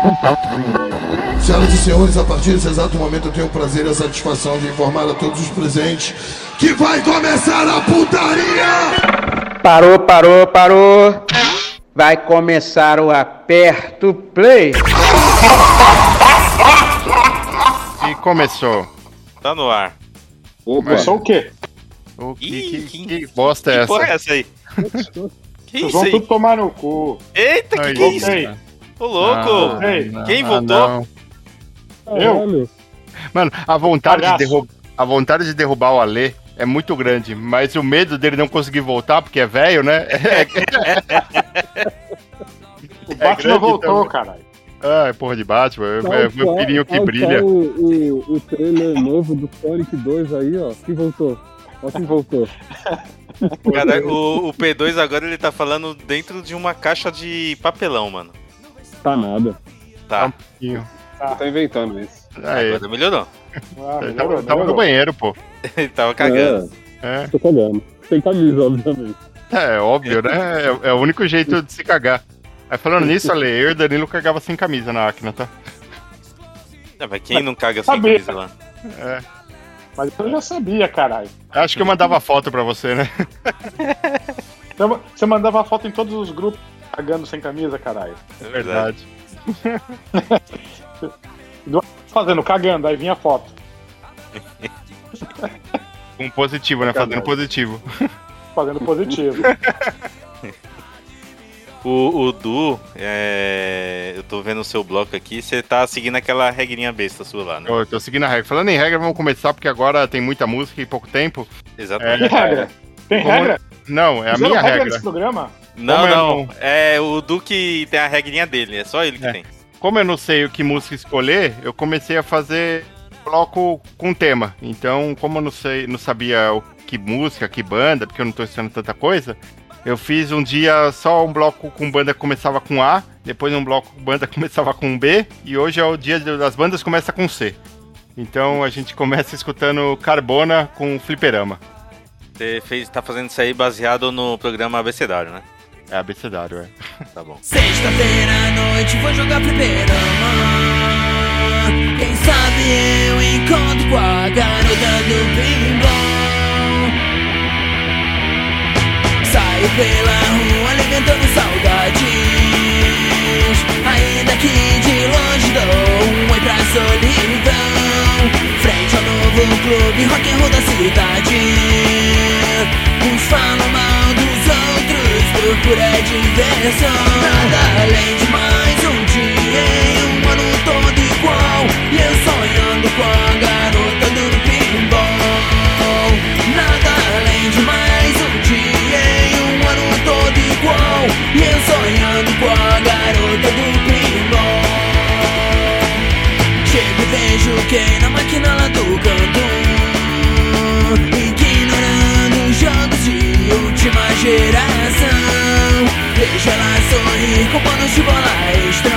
Senhoras e senhores, a partir desse exato momento eu tenho o prazer e a satisfação de informar a todos os presentes que vai começar a putaria! Parou, parou, parou. Vai começar o aperto play. E começou. Tá no ar. Começou o quê? O que, Ih, que, que- que bosta é Que essa? porra é essa aí? Que Vocês isso vão aí? tudo tomar no cu. Eita, que Aí, que é isso? Ei, Ô, louco! Ei, não, quem ah, voltou? não. eu? Mano, a vontade, de Palhaço. derru- a vontade de derrubar o Alê é muito grande, mas o medo dele não conseguir voltar, porque é velho, né? O Batman grande, voltou, então. caralho. ah, é porra de Batman, é, Qual- é meu qual- filhinho que qual- brilha. o, o, o trailer novo do Sonic 2 aí, ó. Que voltou. Ó, que voltou. Cara, o, o P2 agora ele tá falando dentro de uma caixa de papelão, mano. Tá nada. Tá, Tá inventando isso. Aí, agora melhorou. Ah, ele melhorou, tava, tava no banheiro, pô. Ele tava cagando. É, É, tô cagando. Sem camisa, obviamente. é óbvio, né? É, é o único jeito de se cagar. Aí falando nisso, Ale, eu e o Danilo cagava sem camisa na Acna, tá? Ah, mas quem não caga sem Sabia. camisa lá? É. Mas eu já sabia, caralho. Acho que eu mandava foto pra você, né? Você mandava foto em todos os grupos cagando sem camisa, caralho. É verdade. Fazendo, cagando, aí vinha foto. Um positivo, né? Fazendo positivo. Fazendo positivo. O, o Du, é, eu tô vendo o seu bloco aqui, você tá seguindo aquela regrinha besta sua lá, né? Eu tô seguindo a regra. Falando em regra, vamos começar porque agora tem muita música e pouco tempo. Tem Exatamente. regra? Tem Como- regra? Não, é a Fizeram minha regra regra. desse programa? Não, é não, é o Du que tem a regrinha dele, é só ele que É. tem. Como eu não sei o que música escolher, eu comecei a fazer bloco com tema. Então, como eu não sei, não sabia o que música, que banda, porque eu não tô estudando tanta coisa, eu fiz um dia só um bloco com banda que começava com A, depois um bloco com banda que começava com B, e hoje é o dia das bandas começa com C. Então a gente começa escutando Carbona com Fliperama. Você fez, tá fazendo isso aí baseado no programa Abecedário, né? É abecedário, é. Tá bom. Sexta-feira à noite vou jogar fliperama Quem sabe eu encontro com a garota do pinball Saio pela rua alimentando saudades. Ainda que de longe dou um oi pra solidão. Frente ao novo clube rock and roll da cidade. Uns falam mal dos outros por pura diversão Nada além de mais um dia em um ano todo igual. E eu sonhando com a garota do pinball. Nada além de mais um dia em um ano todo igual. E eu sonhando com a garota do pinball. Chego e vejo quem na máquina lá do canto última geração. Vejo ela sorrir com panos de bola extra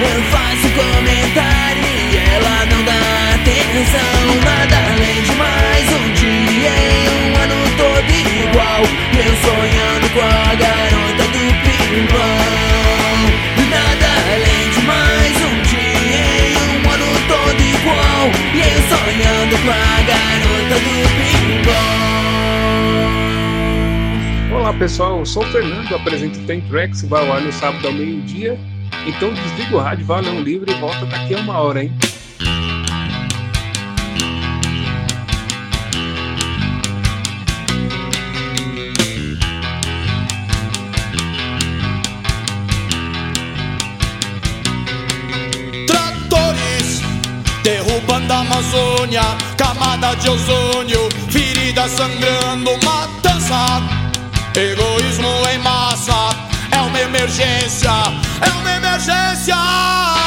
Eu faço comentário e ela não dá atenção. Nada além de mais um dia em um ano todo igual. Eu sonhando com a garota do pinball pessoal, eu sou o Fernando, apresento o Tracks, vai ao ar no sábado ao meio-dia. Então desliga o rádio, vai ler um livro e volta daqui a uma hora, hein? Tratores derrubando a Amazônia, camada de ozônio, ferida sangrando, matança, egoísmo em massa, é uma emergência, é uma emergência.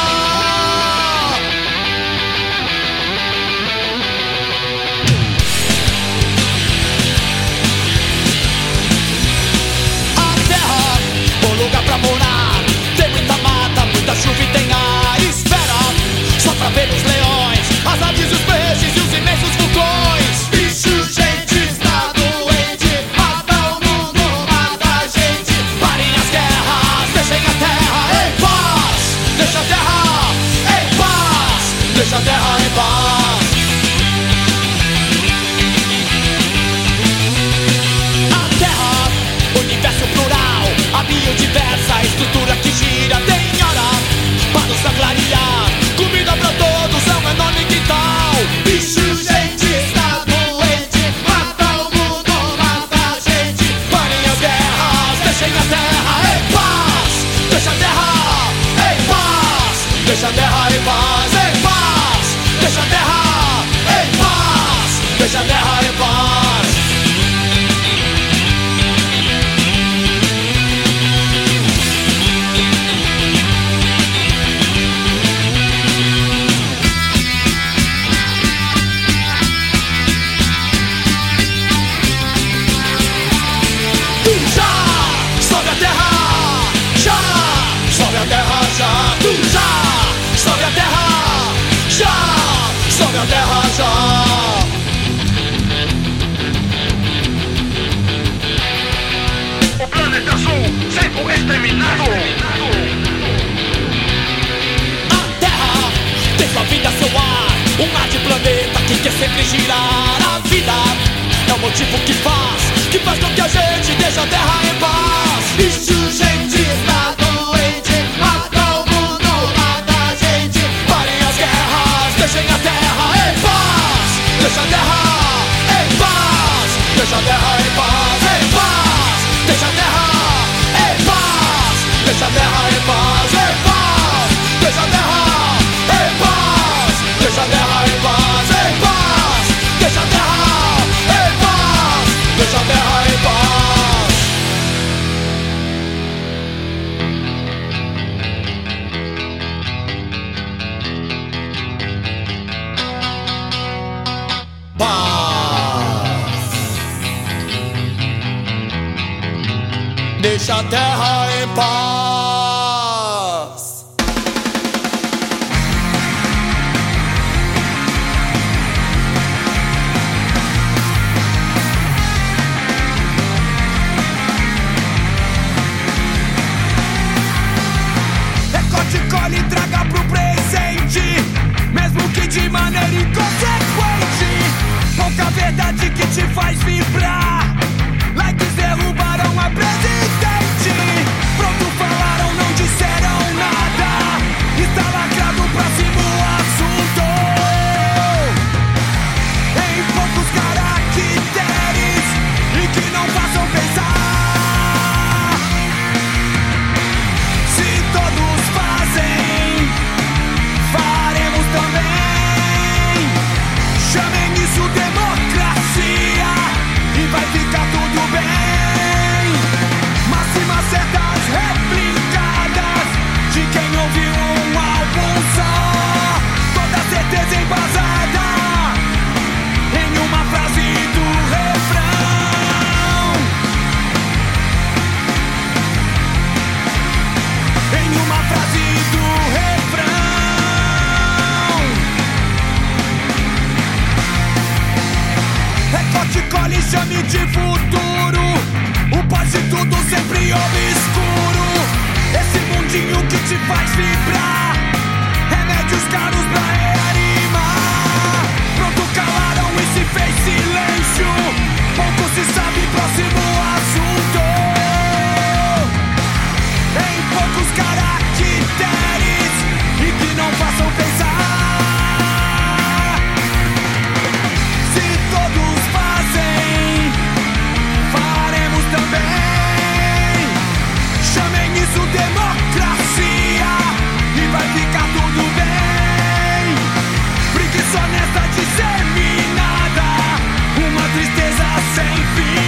Tristeza sem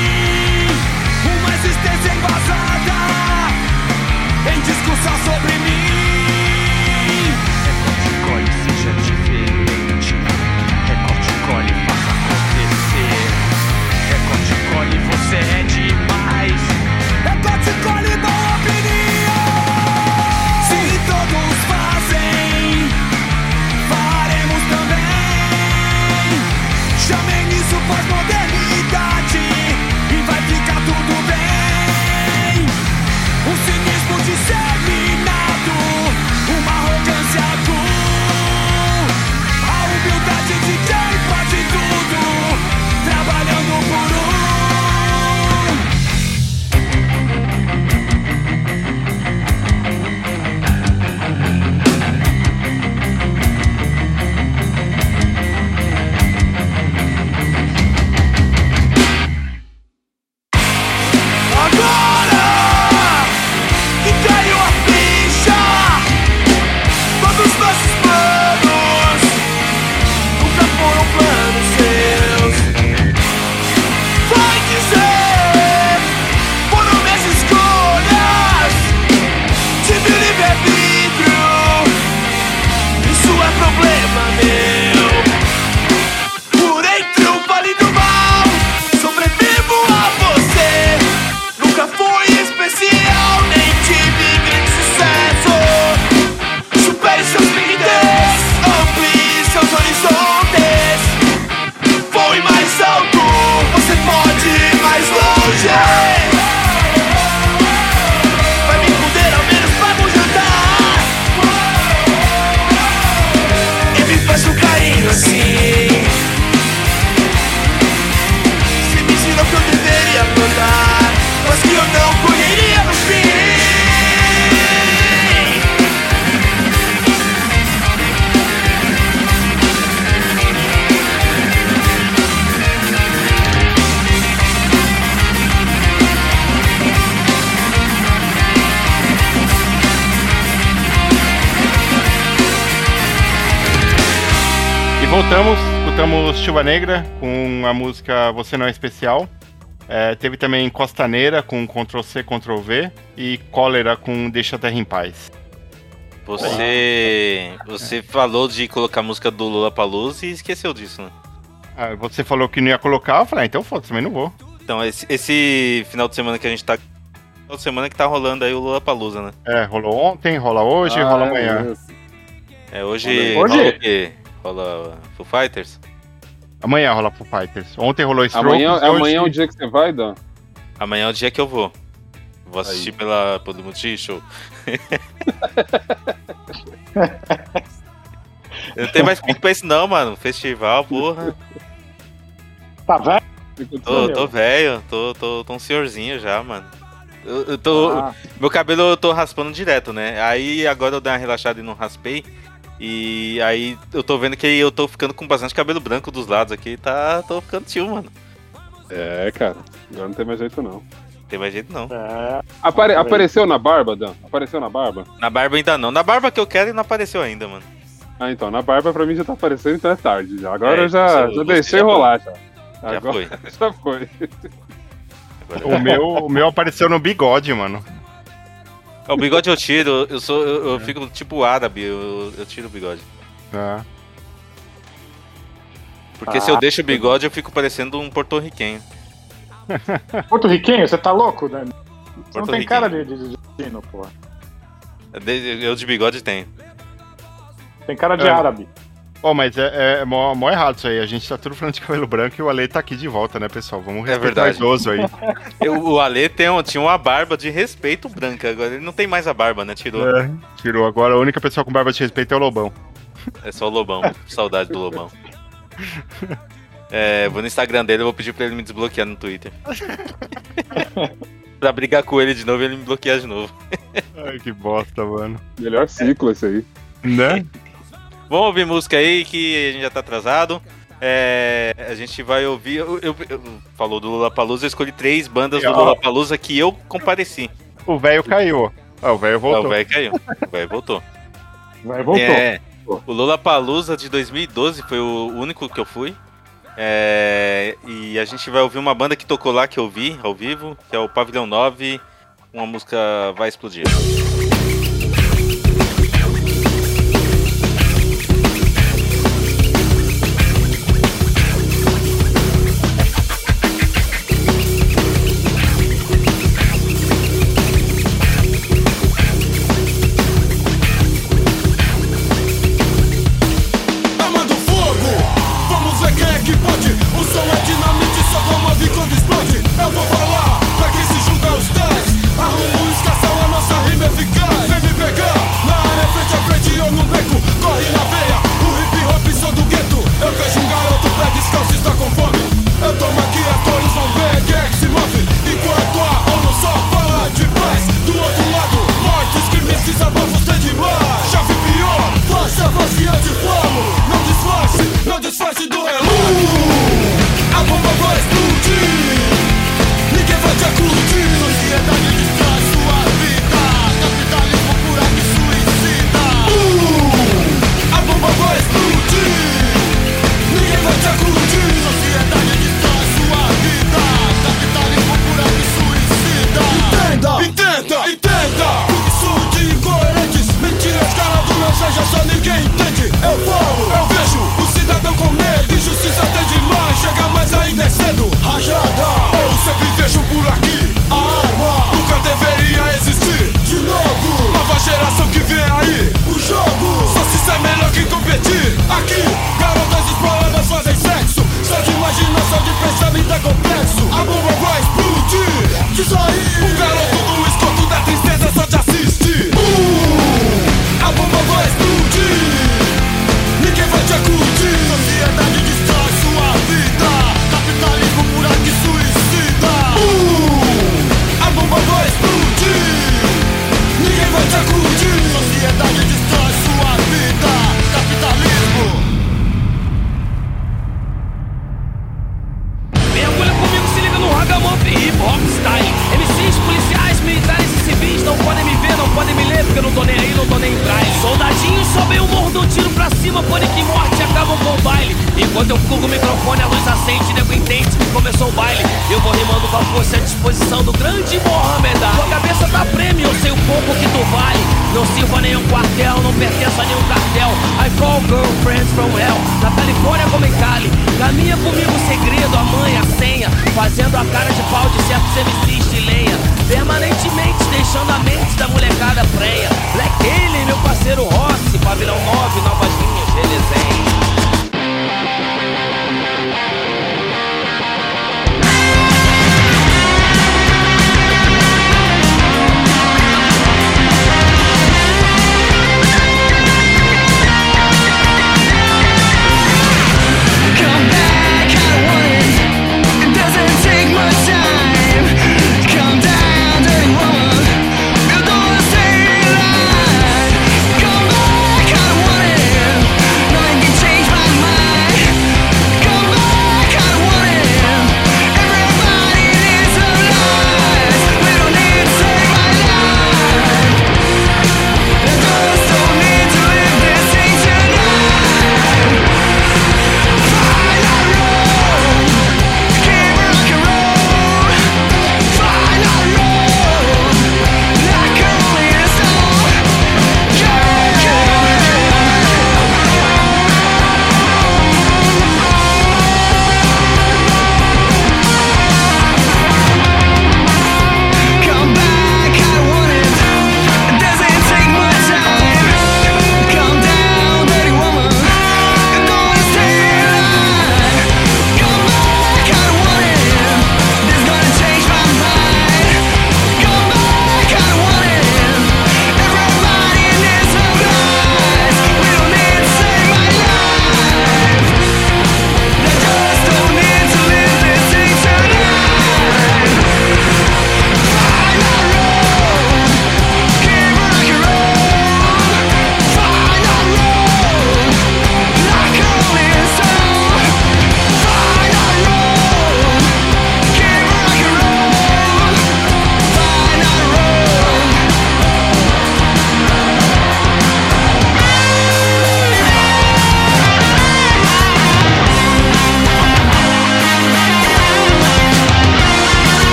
Chuva Negra com a música Você Não é Especial. É, teve também Costaneira com Ctrl C, Ctrl V e Cólera com Deixa a Terra em Paz. Você. Você falou de colocar a música do Lula Palusa e esqueceu disso, né? Ah, você falou que não ia colocar, eu falei, ah, então foda-se, também não vou. Então, esse, esse final de semana que a gente tá. Final de semana que tá rolando aí o Lula Palusa, né? É, rolou ontem, rola hoje, Ah, rola amanhã. mesmo. É, hoje. Hoje? Rola o quê? Rola Foo Fighters? Amanhã rola Foo Fighters. Ontem rolou Strokes, Amanhã, hoje... amanhã é o dia que você vai, Dan? Amanhã é o dia que eu vou. Vou assistir pela, pelo Multishow. eu não tenho mais pico pra isso não, mano. Festival, porra. Tá velho? Tô, tô velho, tô, tô, tô um senhorzinho já, mano. Eu, eu tô. Ah. Meu cabelo eu tô raspando direto, né? Aí agora eu dei uma relaxada e não raspei. E aí eu tô vendo que eu tô ficando com bastante cabelo branco dos lados aqui. Tá. tô ficando tio, mano. É, cara. Agora não tem mais jeito, não. Não tem mais jeito não. É, Apare- apareceu na barba, Dan? Apareceu na barba? Na barba ainda não. Na barba que eu quero não apareceu ainda, mano. Ah, então, na barba pra mim já tá aparecendo, então é tarde já. Agora É, eu já, você- já deixei já rolar já. Já Agora foi. já foi. O meu, o meu apareceu no bigode, mano. O bigode eu tiro, eu sou. Eu, eu fico tipo árabe, eu, eu tiro o bigode. Ah. Porque se eu deixo o bigode, eu fico parecendo um porto-riquenho. Porto-riquenho, você tá louco, Dani? Você não tem cara de, de, de latino, pô. De- Eu de bigode tenho. Tem cara de É. árabe. Ó, mas é, é mó, mó errado isso aí. A gente tá tudo falando de cabelo branco e o Ale tá aqui de volta, né, pessoal? Vamos É respeitar verdade. idoso aí. Eu- o Ale tem, um- tinha uma barba de respeito branca, agora ele não tem mais a barba, né? Tirou. É, tirou. Agora a única pessoa com barba de respeito é o Lobão. É só o Lobão. Saudade do Lobão. É, vou no Instagram dele, eu vou pedir pra ele me desbloquear no Twitter. pra brigar com ele de novo e ele me bloquear de novo. Ai, que bosta, mano. Melhor ciclo esse aí. Né? Vamos ouvir música aí que a gente já tá atrasado. É, a gente vai ouvir. Eu, eu- eu- falou do Lula Palusa, eu escolhi três bandas do. Lula Palusa que eu compareci. O velho caiu. Ah, o velho Ah, voltou. o velho caiu. O velho voltou. Vai, voltou. É, o Lula Palusa de 2012 foi o único que eu fui. É, e a gente vai ouvir uma banda que tocou lá que eu vi ao vivo, que é o Pavilhão 9, uma música Vai Explodir. Baile. Eu vou rimando com força a disposição do grande Mohamed. Tua cabeça tá prêmio, eu sei o pouco que tu vale. Não sirvo a nenhum quartel, não pertenço a nenhum cartel. I call girlfriends from hell, na Califórnia como em Cali. Caminha comigo o segredo, a mãe, a senha. Fazendo a cara de pau de certos MCs de lenha. Permanentemente deixando a mente da molecada prenha. Black Alien, meu parceiro Rossi, pavilhão 9, novas linhas de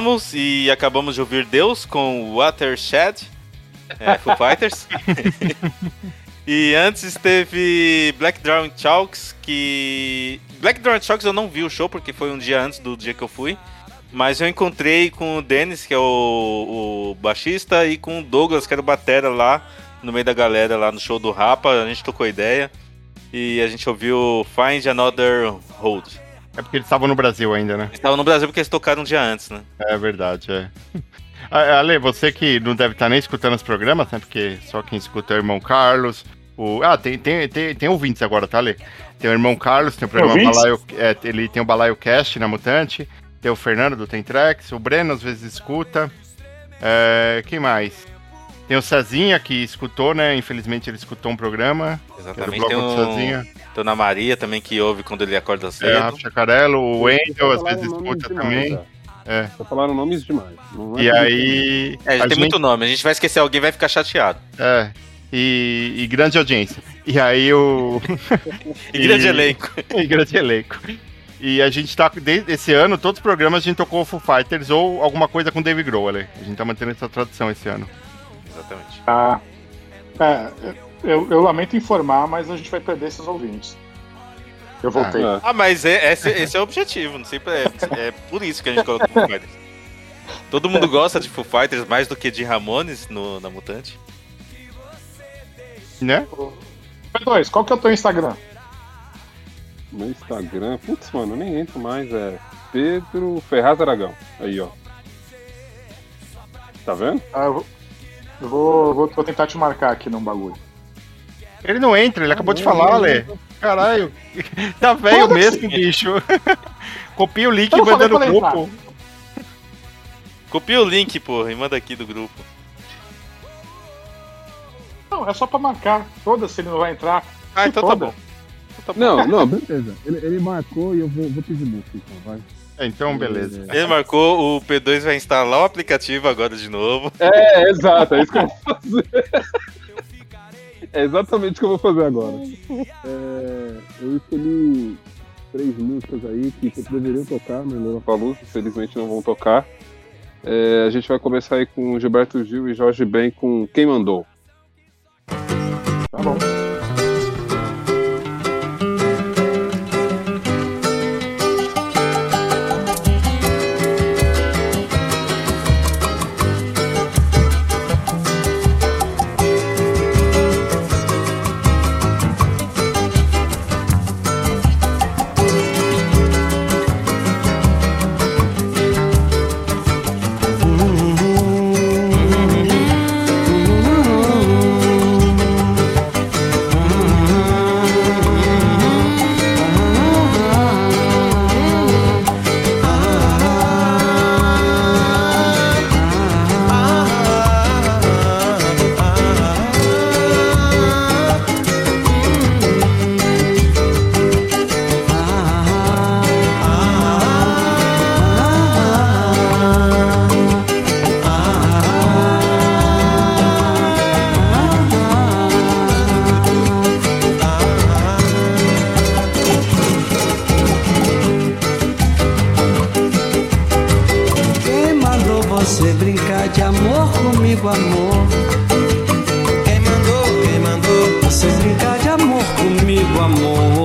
começamos e acabamos de ouvir Deus com Watershed, é, Foo Fighters. e antes teve Black Drawing Chalks, que. Black Drawing Chalks eu não vi o show porque foi um dia antes do dia que eu fui. Mas eu encontrei com o Dennis, que é o, o baixista, e com o Douglas, que era o batera lá no meio da galera lá no show do Rapa. A gente tocou ideia e a gente ouviu Find Another Hold. É porque eles estavam no Brasil ainda, né? Eles estavam no Brasil porque eles tocaram um dia antes, né? É verdade, é. Ale, você que não deve estar nem escutando os programas, né? Porque só quem escuta é o irmão Carlos. O... Ah, tem, tem, tem, tem ouvintes agora, tá, Ale? Tem o irmão Carlos, tem o programa Ouvintes? Balaio, é, ele tem o Balaio Cast na Mutante, tem o Fernando do Tentrex, o Breno às vezes escuta. É, quem mais? Tem o Cezinha que escutou, né? Infelizmente ele escutou um programa. Exatamente. O Tem o Cezinha. Dona Maria também que ouve quando ele acorda É, cedo. Rafa Chacarello, o Wendel às vezes escuta demais, também. É. Só falaram nomes demais. Não é E aí. É, já tem muito nome. A gente vai esquecer alguém e vai ficar chateado. É. E, e grande audiência. E aí o. E grande elenco. e grande elenco. E a gente tá, desde esse ano, todos os programas a gente tocou Foo Fighters ou alguma coisa com Dave Grohl, ali. A gente tá mantendo essa tradição esse ano. Exatamente. Ah, é, eu, eu lamento informar, mas a gente vai perder esses ouvintes. Eu voltei. É. Ah, mas é- esse, esse é o objetivo. Não sei, é, é por isso que a gente coloca Foo Fighters. Todo mundo gosta de Foo Fighters mais do que de Ramones no, na Mutante. Né? P2, qual que é o teu Instagram? Meu Instagram, putz, mano, eu nem entro mais, é Pedro Ferraz Aragão. Aí, ó. Tá vendo? Ah, eu vou, eu vou, vou- vou tentar te marcar aqui num bagulho. Ele não entra, ele acabou de falar, Lê. Caralho. Tá velho mesmo, bicho. Copia o link e manda no grupo. Copia o link, porra, e manda aqui do grupo. Não, é só pra marcar. Foda-se, ele não vai entrar. Ah, então tá foda. bom. Não, não, beleza. Ele, ele marcou e eu vou, vou pedir música, então, vai. É, Então, beleza. Ele marcou, o P2 vai instalar o aplicativo agora de novo. É, exato, é isso que eu vou fazer. É exatamente o que eu vou fazer agora. É, eu escolhi três músicas aí que deveriam tocar no Lula Palusa, infelizmente não vão tocar. É, a gente vai começar aí com Gilberto Gil e Jorge Ben com Quem Mandou. Tá bom. Amor comigo, amor? Quem mandou, quem mandou você brincar de amor comigo, amor?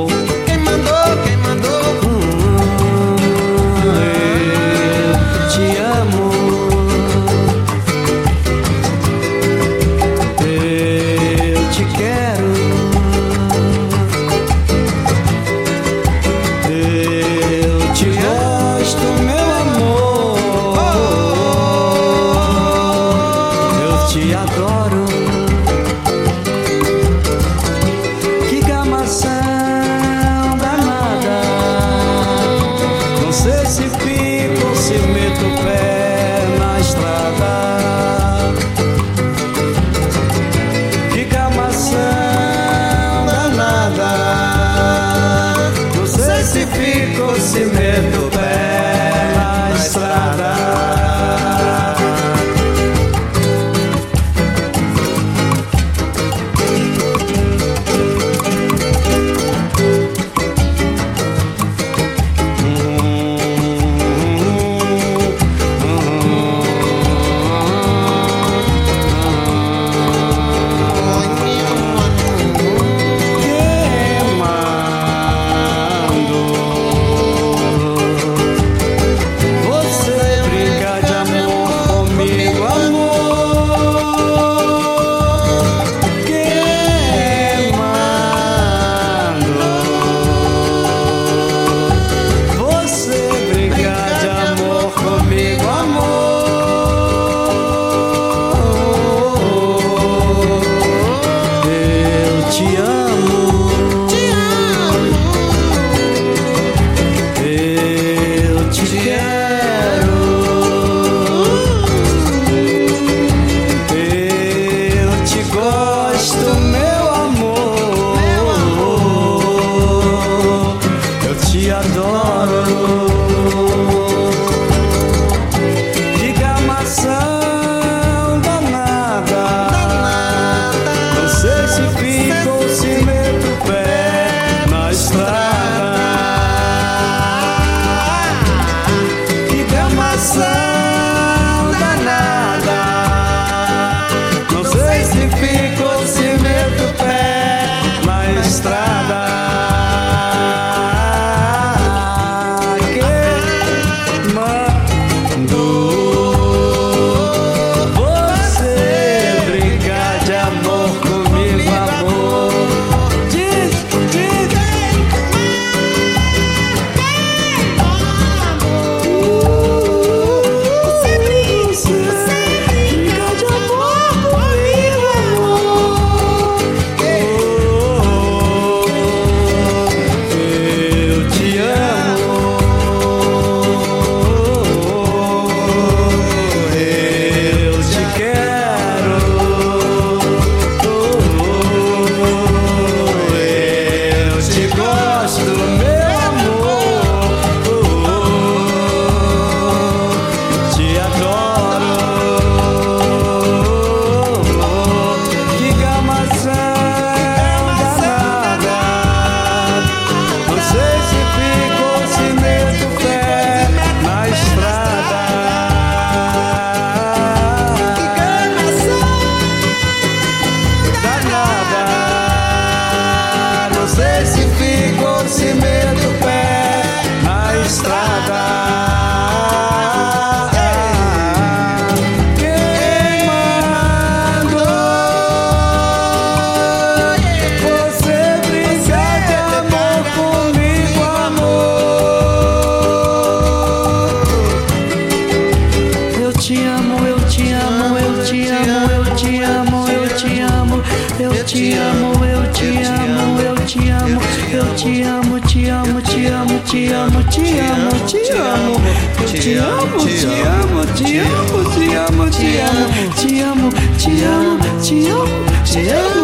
te amo, te amo, te amo, te amo, te amo, te amo, te amo, te amo, te amo, te amo.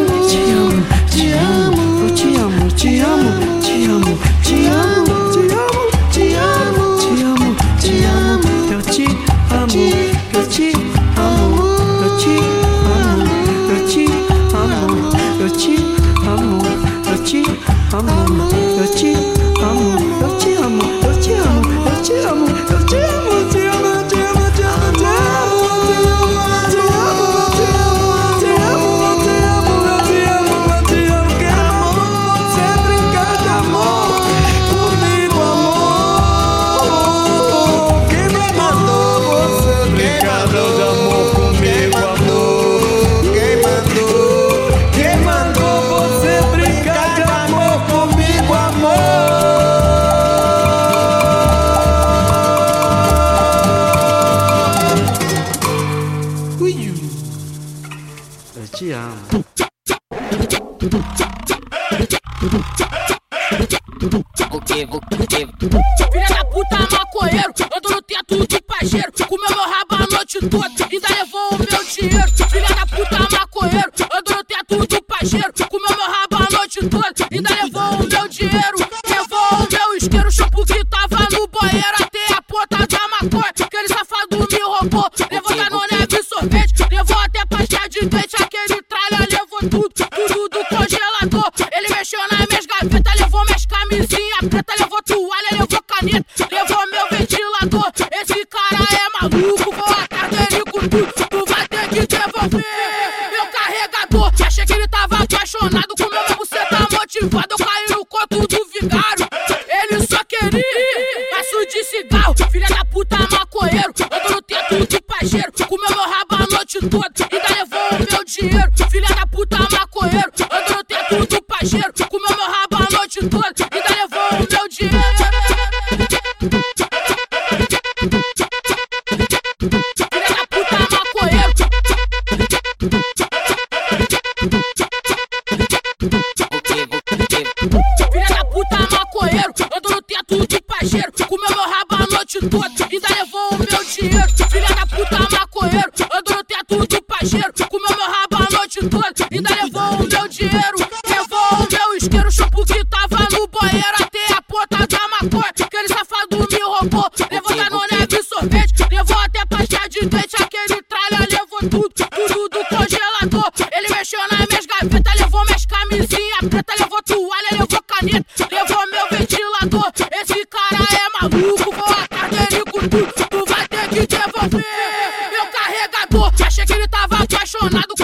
Filha da puta maconheiro, andou no teto de pajeiro, comeu meu rabo a noite toda, ainda levou o meu dinheiro. Filha da puta maconheiro, andou no teto de pajeiro, comeu meu rabo a noite toda, ainda levou o meu dinheiro. Levou o meu isqueiro, shampoo que tava no banheiro, até a ponta da maconha, aquele safado me roubou. Levou canone de sorvete, levou até pastel de dente, aquele tralha levou tudo, tudo do congelador. Ele mexeu nas minhas gavetas, camisinha preta, levou toalha, levou caneta, levou meu ventilador. Esse cara é maluco, vou atrás do com tudo. Tu vai ter que devolver meu carregador. Achei que ele tava apaixonado com meu buceta motivado. Eu caí no conto do vigário. Ele só queria maço de cigarro. Filha da puta maconheiro, ando no teto de pajeiro. Comeu meu rabo a noite toda, ainda levou o meu dinheiro. Filha da puta maconheiro, ando no teto do pajeiro. Comeu meu rabo a noite toda. people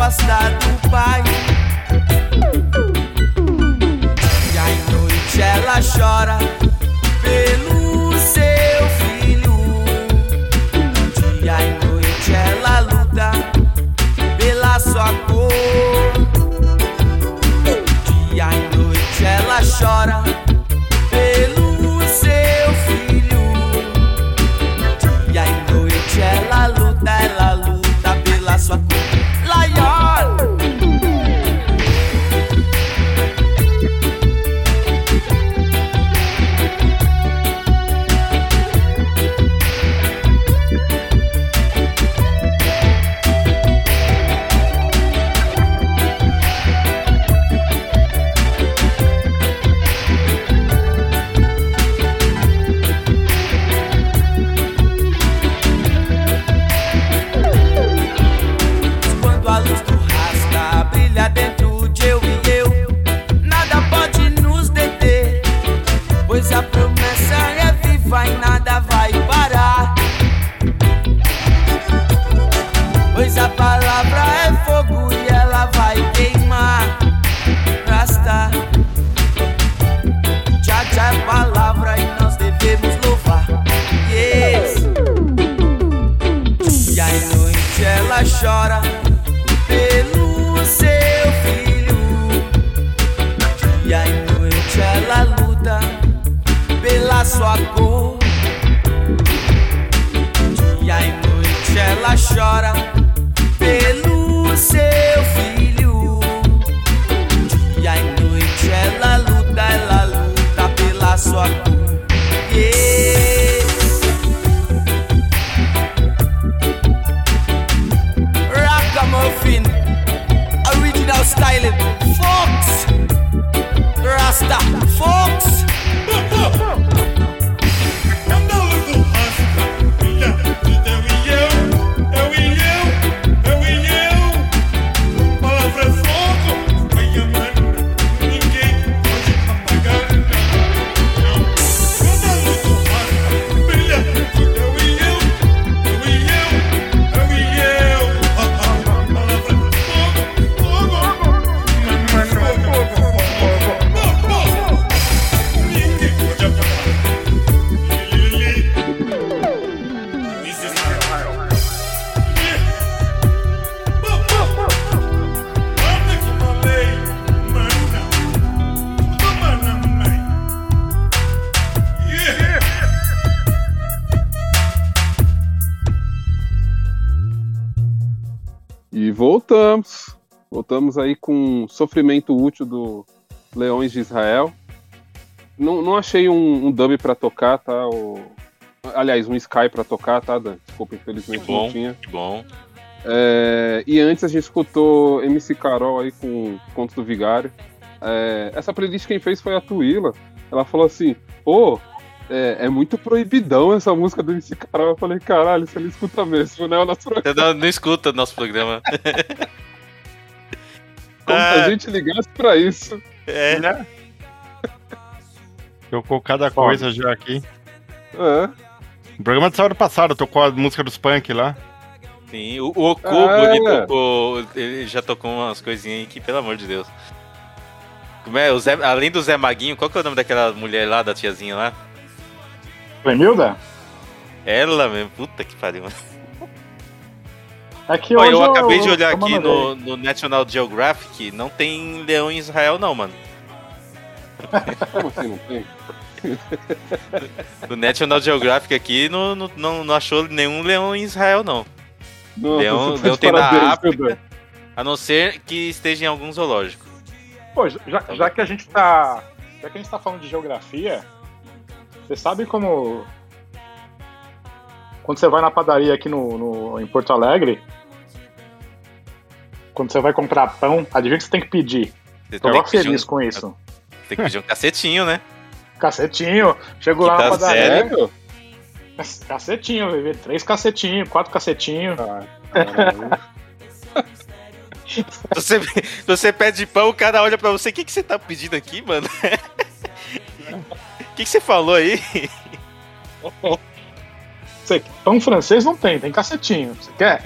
afastar do pai. E à noite ela chora Voltamos aí com Sofrimento Útil do Leões de Israel. Não, não achei um, um dub pra tocar, tá? O... Aliás, um Sky pra tocar, tá, Dan? Desculpa, infelizmente Que bom, não tinha. que bom. É, e antes a gente escutou MC Carol aí com Conto do Vigário. É, essa playlist quem fez foi a Tuila. Ela falou assim, pô, é, é muito proibidão essa música do MC Carol. Eu falei, caralho, você não escuta mesmo, né? O nosso programa. Não, não escuta nosso programa. Como se a gente ligasse pra isso. É, né? Tocou cada coisa já aqui. É. O programa de sábado passado tocou a música dos punk lá. Sim, o, o Okubo, É. ele, tocou, ele já tocou umas coisinhas aí que, pelo amor de Deus. Como é? O Zé, além do Zé Maguinho, qual que é o nome daquela mulher lá, da tiazinha lá? Clemilda? Ela mesmo, puta que pariu. É Ó, hoje eu acabei de eu- olhar eu aqui no, no National Geographic, não tem leão em Israel não, mano. Como assim não tem? No National Geographic aqui não, não, não, não achou nenhum leão em Israel não. Nossa, leão tá leão de tem na África, a não ser que esteja em algum zoológico. Pô, já, já que a gente tá. Já que a gente tá falando de geografia, você sabe como. Quando você vai na padaria aqui no, no- em Porto Alegre, quando você vai comprar pão, adivinha o que você tem que pedir? Você Tô pedir feliz um- com isso. Tem que pedir um cacetinho, né? Cacetinho, chego Que lá tá na padaria. sério? Cacetinho, bebê. Três cacetinhos, quatro cacetinhos. Você, você pede pão, o cara olha pra você, o que, que você tá pedindo aqui, mano? O que, que você falou aí? Pão francês não tem, tem cacetinho. Você quer?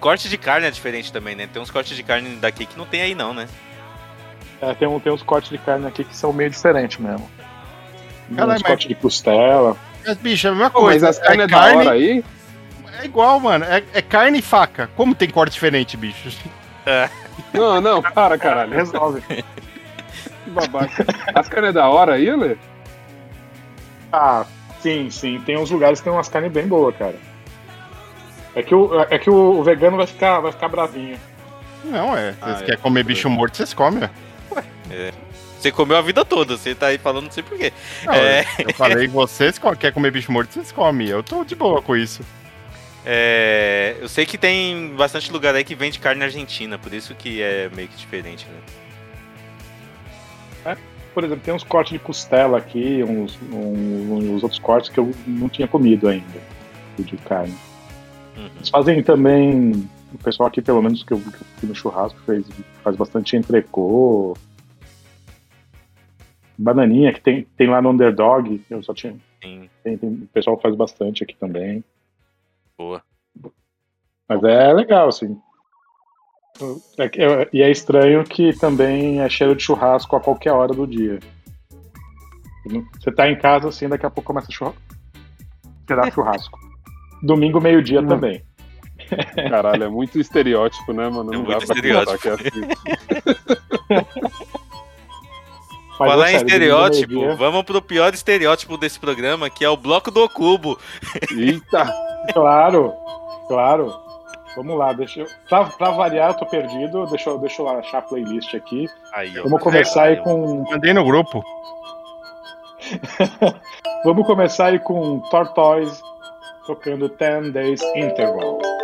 Corte de carne é diferente também, né? Tem uns cortes de carne daqui que não tem aí não, né? É, tem, um, tem uns cortes de carne aqui que são meio diferentes mesmo. Caralho, uns mas- cortes de costela. Mas, bicho, é a mesma Pô, mas coisa. as carnes é da hora aí? É igual, mano. É, é carne e faca. Como tem corte diferente, bicho? É. Não, não, para, caralho. Resolve. Que babaca. As carnes é da hora aí, Lê? Ah, sim, sim. Tem uns lugares que tem umas carnes bem boas, cara. É que o, é que o vegano vai ficar, vai ficar bravinho. Não, é. Vocês Ah, é. querem comer bicho morto, vocês comem, ué. É. Você comeu a vida toda, você tá aí falando não sei porquê. Não, É. Eu falei, vocês querem comer bicho morto, vocês comem. Eu tô de boa com isso. É, eu sei que tem bastante lugar aí que vende carne argentina, por isso que é meio que diferente, né? Por exemplo, tem uns cortes de costela aqui, uns, um- uns outros cortes que eu não tinha comido ainda, de carne. Uhum. Eles fazem também, o pessoal aqui, pelo menos que eu, que eu fui no churrasco, fez, faz bastante entrecô, bananinha, que tem, tem lá no Underdog, eu só tinha. Sim, Tem, tem- o pessoal faz bastante aqui também. boa. Mas é legal, assim. É é- e é estranho que também é cheiro de churrasco a qualquer hora do dia. Você tá em casa, assim, daqui a pouco começa a churrasco. Cheirar churrasco. Domingo, meio-dia também. Caralho, é muito estereótipo, né, mano? É Não dá muito pra estereótipo. é assim. Mas, Falar em estereótipo, vamos pro pior estereótipo desse programa, que é o bloco do Cubo. Eita! Claro, claro. Vamos lá, deixa eu. Pra, pra variar, eu tô perdido. Deixa eu, deixa eu achar a playlist aqui. Aí, ó. Vamos começar aí com. Mandei no grupo. Vamos começar aí com Tortoise tocando 10 Days Interval.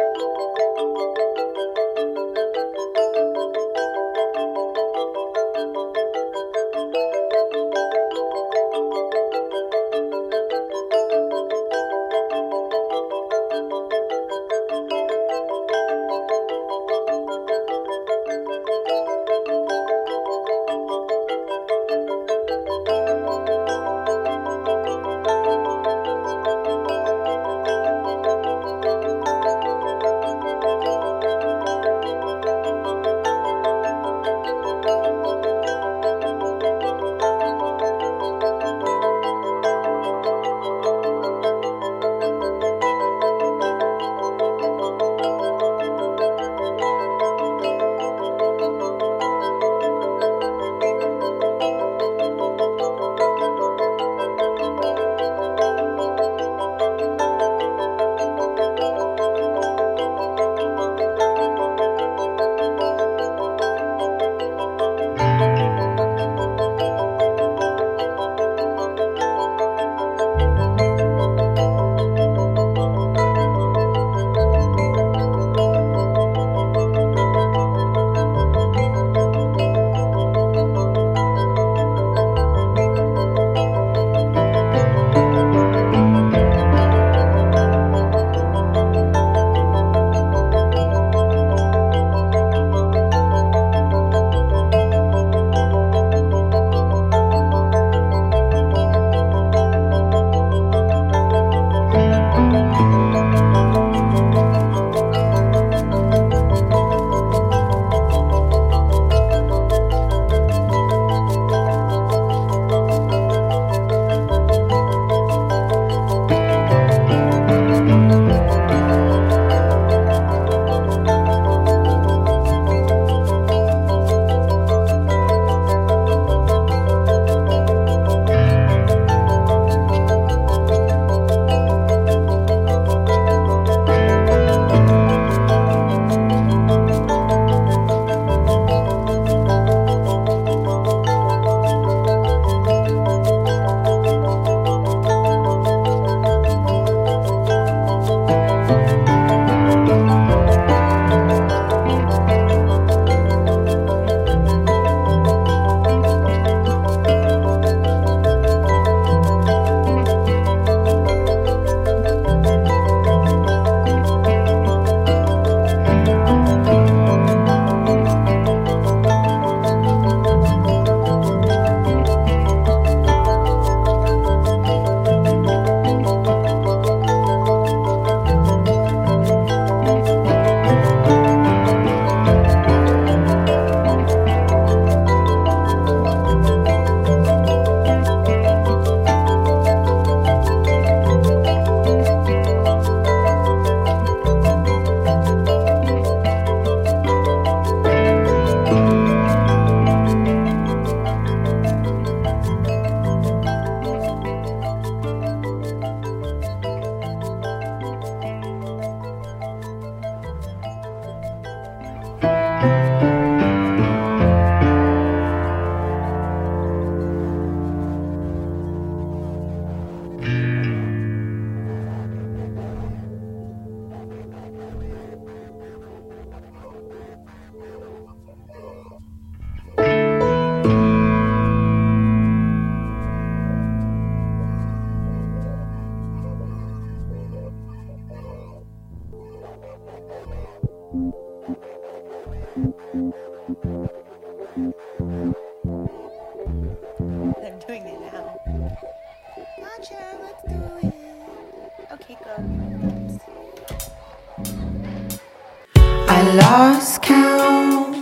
lost count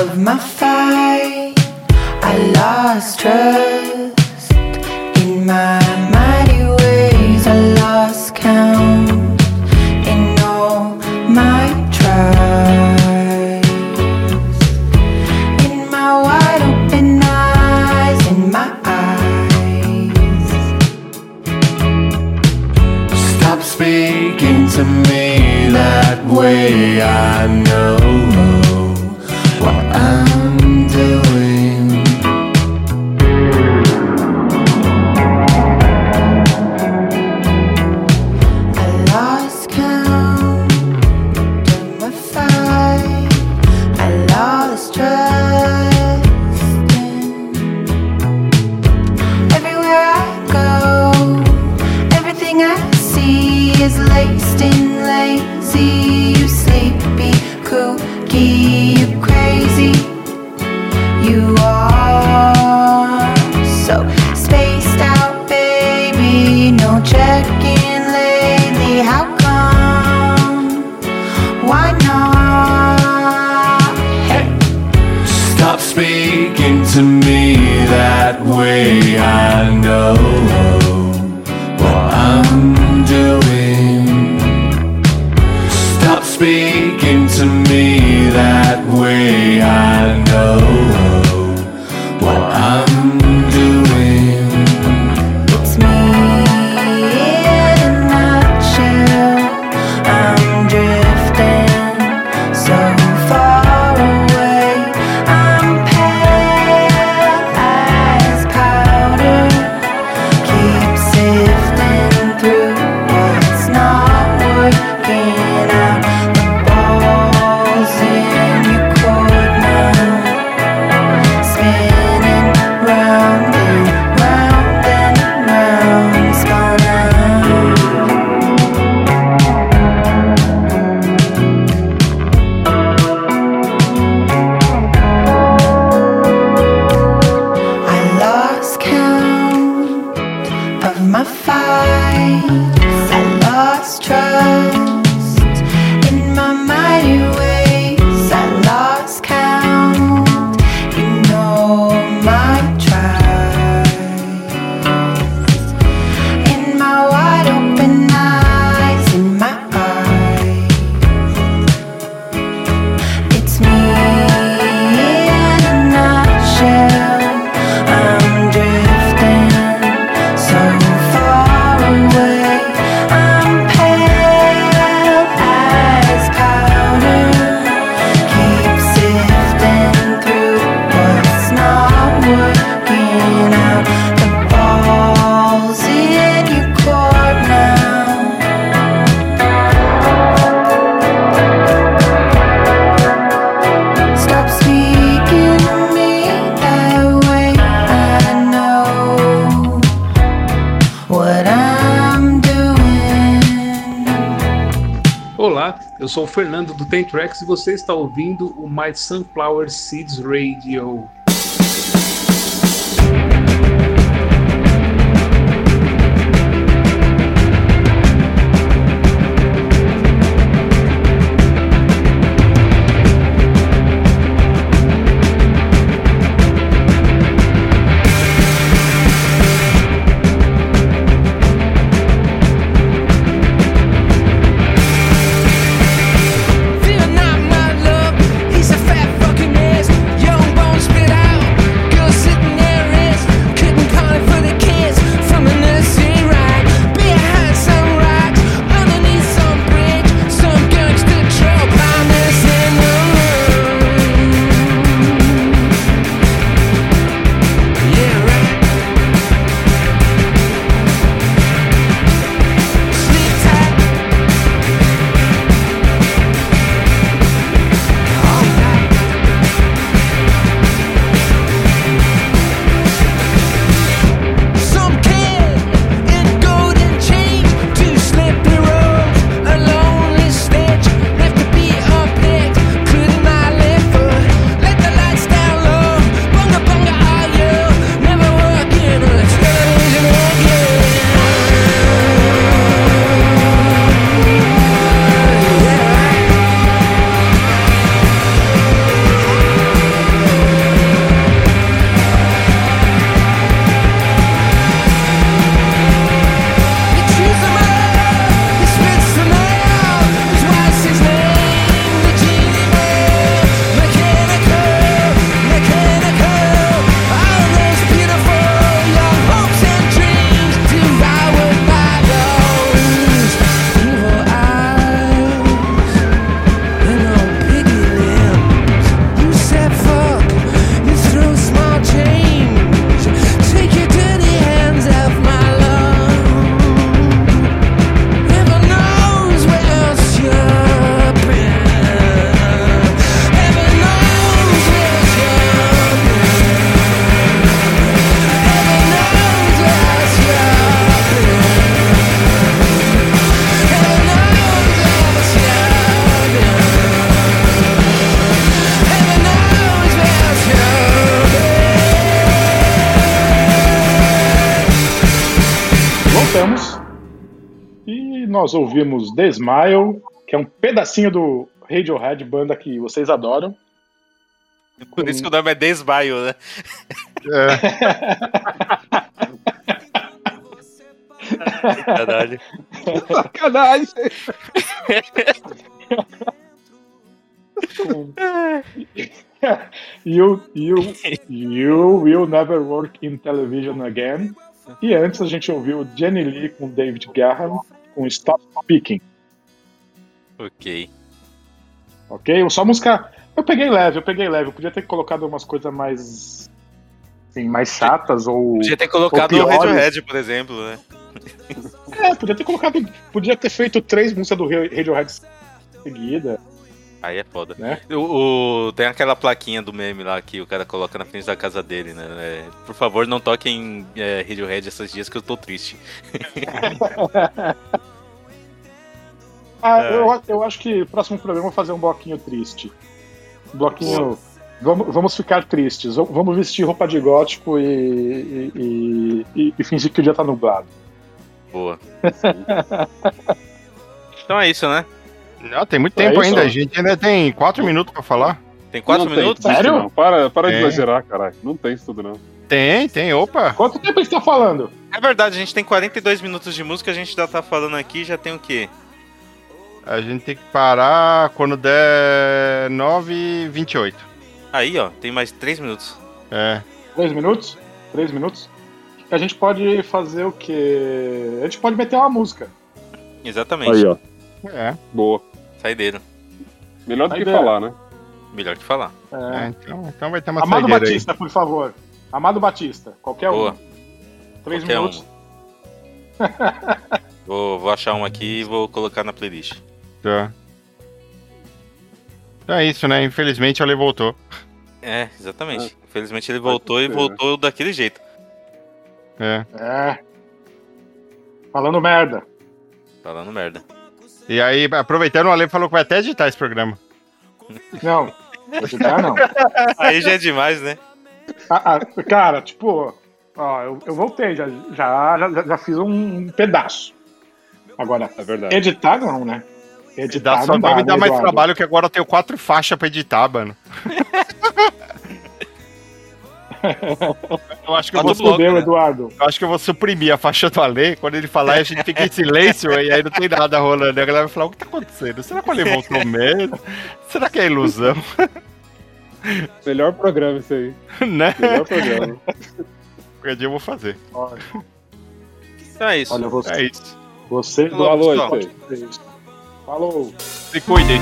of my fight. I lost trust in my Eu sou o Fernando do Tentrex e você está ouvindo o My Sunflower Seeds Radio. The Smile, que é um pedacinho do Radiohead, banda que vocês adoram. Por isso que o nome é Desmaio, né? Caralho. Sacanagem. you, you, you Will Never Work in Television Again. E antes a gente ouviu Jenny Lee com David Graham com Stop Speaking. Ok. Ok? Só música. Eu peguei leve, eu peguei leve. Eu podia ter colocado umas coisas mais. Assim, mais chatas ou. Podia ter colocado o. Radiohead, por exemplo, né? É, podia ter colocado. Podia ter feito três músicas do Radiohead seguida. Aí é foda. Né? O, o- tem aquela plaquinha do meme lá que o cara coloca na frente da casa dele, né? É, por favor, não toquem é, Radiohead esses dias que eu tô triste. Ah, É. eu, eu acho que próximo programa eu vou fazer um bloquinho triste. Um bloquinho. Vamos, vamos ficar tristes. Vamos vestir roupa de gótico e, e- e- e fingir que o dia tá nublado. Boa. então é isso, né? Não, tem muito É tempo isso, ainda. ó. A gente ainda tem quatro minutos pra falar. Tem quatro Não tem minutos? isso Sério? Não. Para, para de É. exagerar, caralho. Não tem isso tudo, não. Tem, tem, opa. Quanto tempo a gente tá falando? É verdade, a gente tem 42 minutos de música, a gente já tá falando aqui, já tem o quê? A gente tem que parar quando der 9h28. Aí, ó, tem mais 3 minutos. É. Três minutos? Três minutos? A gente pode fazer o quê? A gente pode meter uma música. Exatamente. Aí, ó. É. Boa. Saideira. Melhor do que Saideira. falar, né? Melhor que falar. É. É, então, então vai ter uma Amado saideira Batista, por favor. Amado Batista, qualquer Boa. um. Três Qualquer um. minutos. Vou, vou achar um aqui e vou colocar na playlist. aí. Tá. Então é isso, né? Infelizmente a lei voltou. É, exatamente. Ah, Infelizmente ele voltou e voltou daquele jeito. É. É. Falando merda. Falando merda. E aí, aproveitando, o Ale falou que vai até editar esse programa. Não. Editar não. Aí já é demais, né? Ah, ah, cara, tipo, ó, eu, eu voltei, já, já, já, já fiz um pedaço. Agora, É verdade. editar não, né? Editar só não vai me dar né, mais Eduardo? trabalho que agora eu tenho quatro faixas pra editar, mano. eu acho que eu vou, Fudeu, né? Eduardo. eu acho que eu vou suprimir a faixa do Ale. Quando ele falar, a gente fica em silêncio e aí não tem nada rolando. A galera vai falar: o que tá acontecendo? Será que o Ale voltou mesmo? Será que é ilusão? Melhor programa isso aí. né? Melhor programa. Qualquer dia eu vou fazer. Olha, Então é isso. olha, você, É isso. você Falou, isso. Falou. Se cuidem,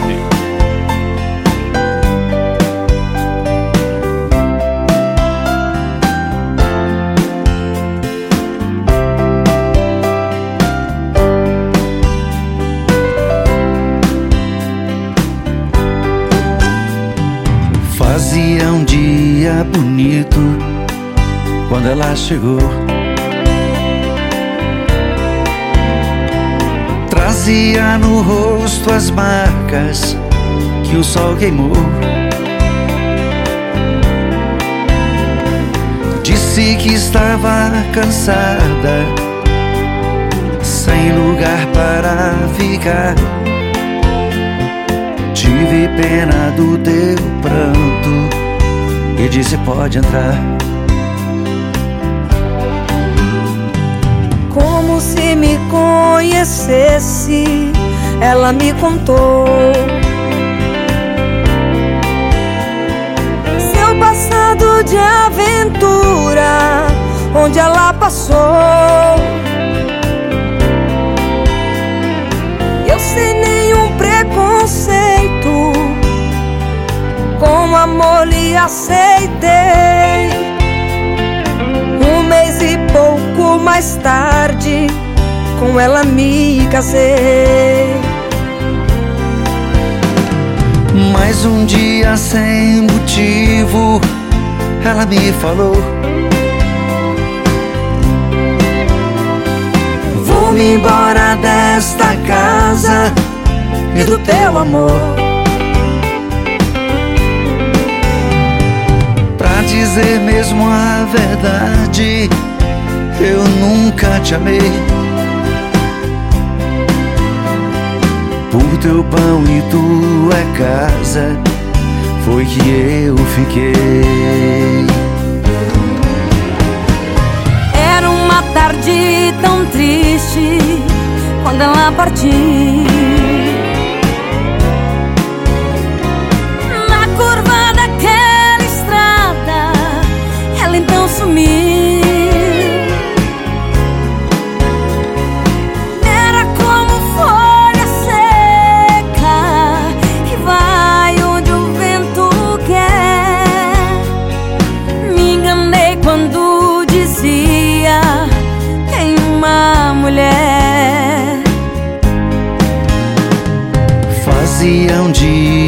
quando ela chegou. Trazia no rosto as marcas que o sol queimou. Disse que estava cansada, sem lugar para ficar. Tive pena do teu pranto e disse: pode entrar. Conhecesse, ela me contou seu passado de aventura, onde ela passou. Eu sem nenhum preconceito, com amor lhe aceitei. Um mês e pouco mais tarde, com ela me casei. Mais um dia sem motivo, ela me falou. Vou-me embora desta casa e do teu amor. Pra dizer mesmo a verdade, eu nunca te amei. Por teu pão e tua casa foi que eu fiquei. Era uma tarde tão triste quando ela partiu. Na curva daquela estrada, ela então sumiu.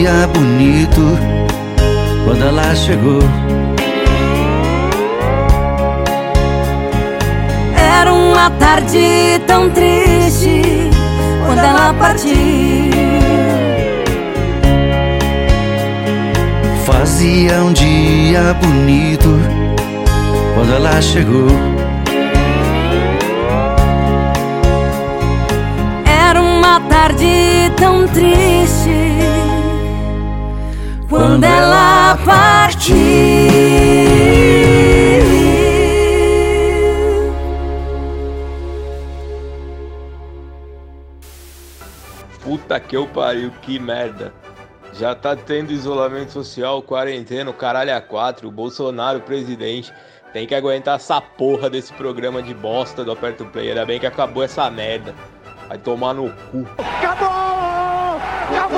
Dia bonito quando ela chegou. Era uma tarde tão triste quando ela partiu. Fazia um dia bonito quando ela chegou. Era uma tarde tão triste quando ela partiu. Puta que eu pariu, que merda. Já tá tendo isolamento social, quarentena, o caralho a quatro, o Bolsonaro presidente. Tem que aguentar essa porra desse programa de bosta do Aperto Play. Ainda bem que acabou essa merda. Vai tomar no cu. Acabou! Acabou!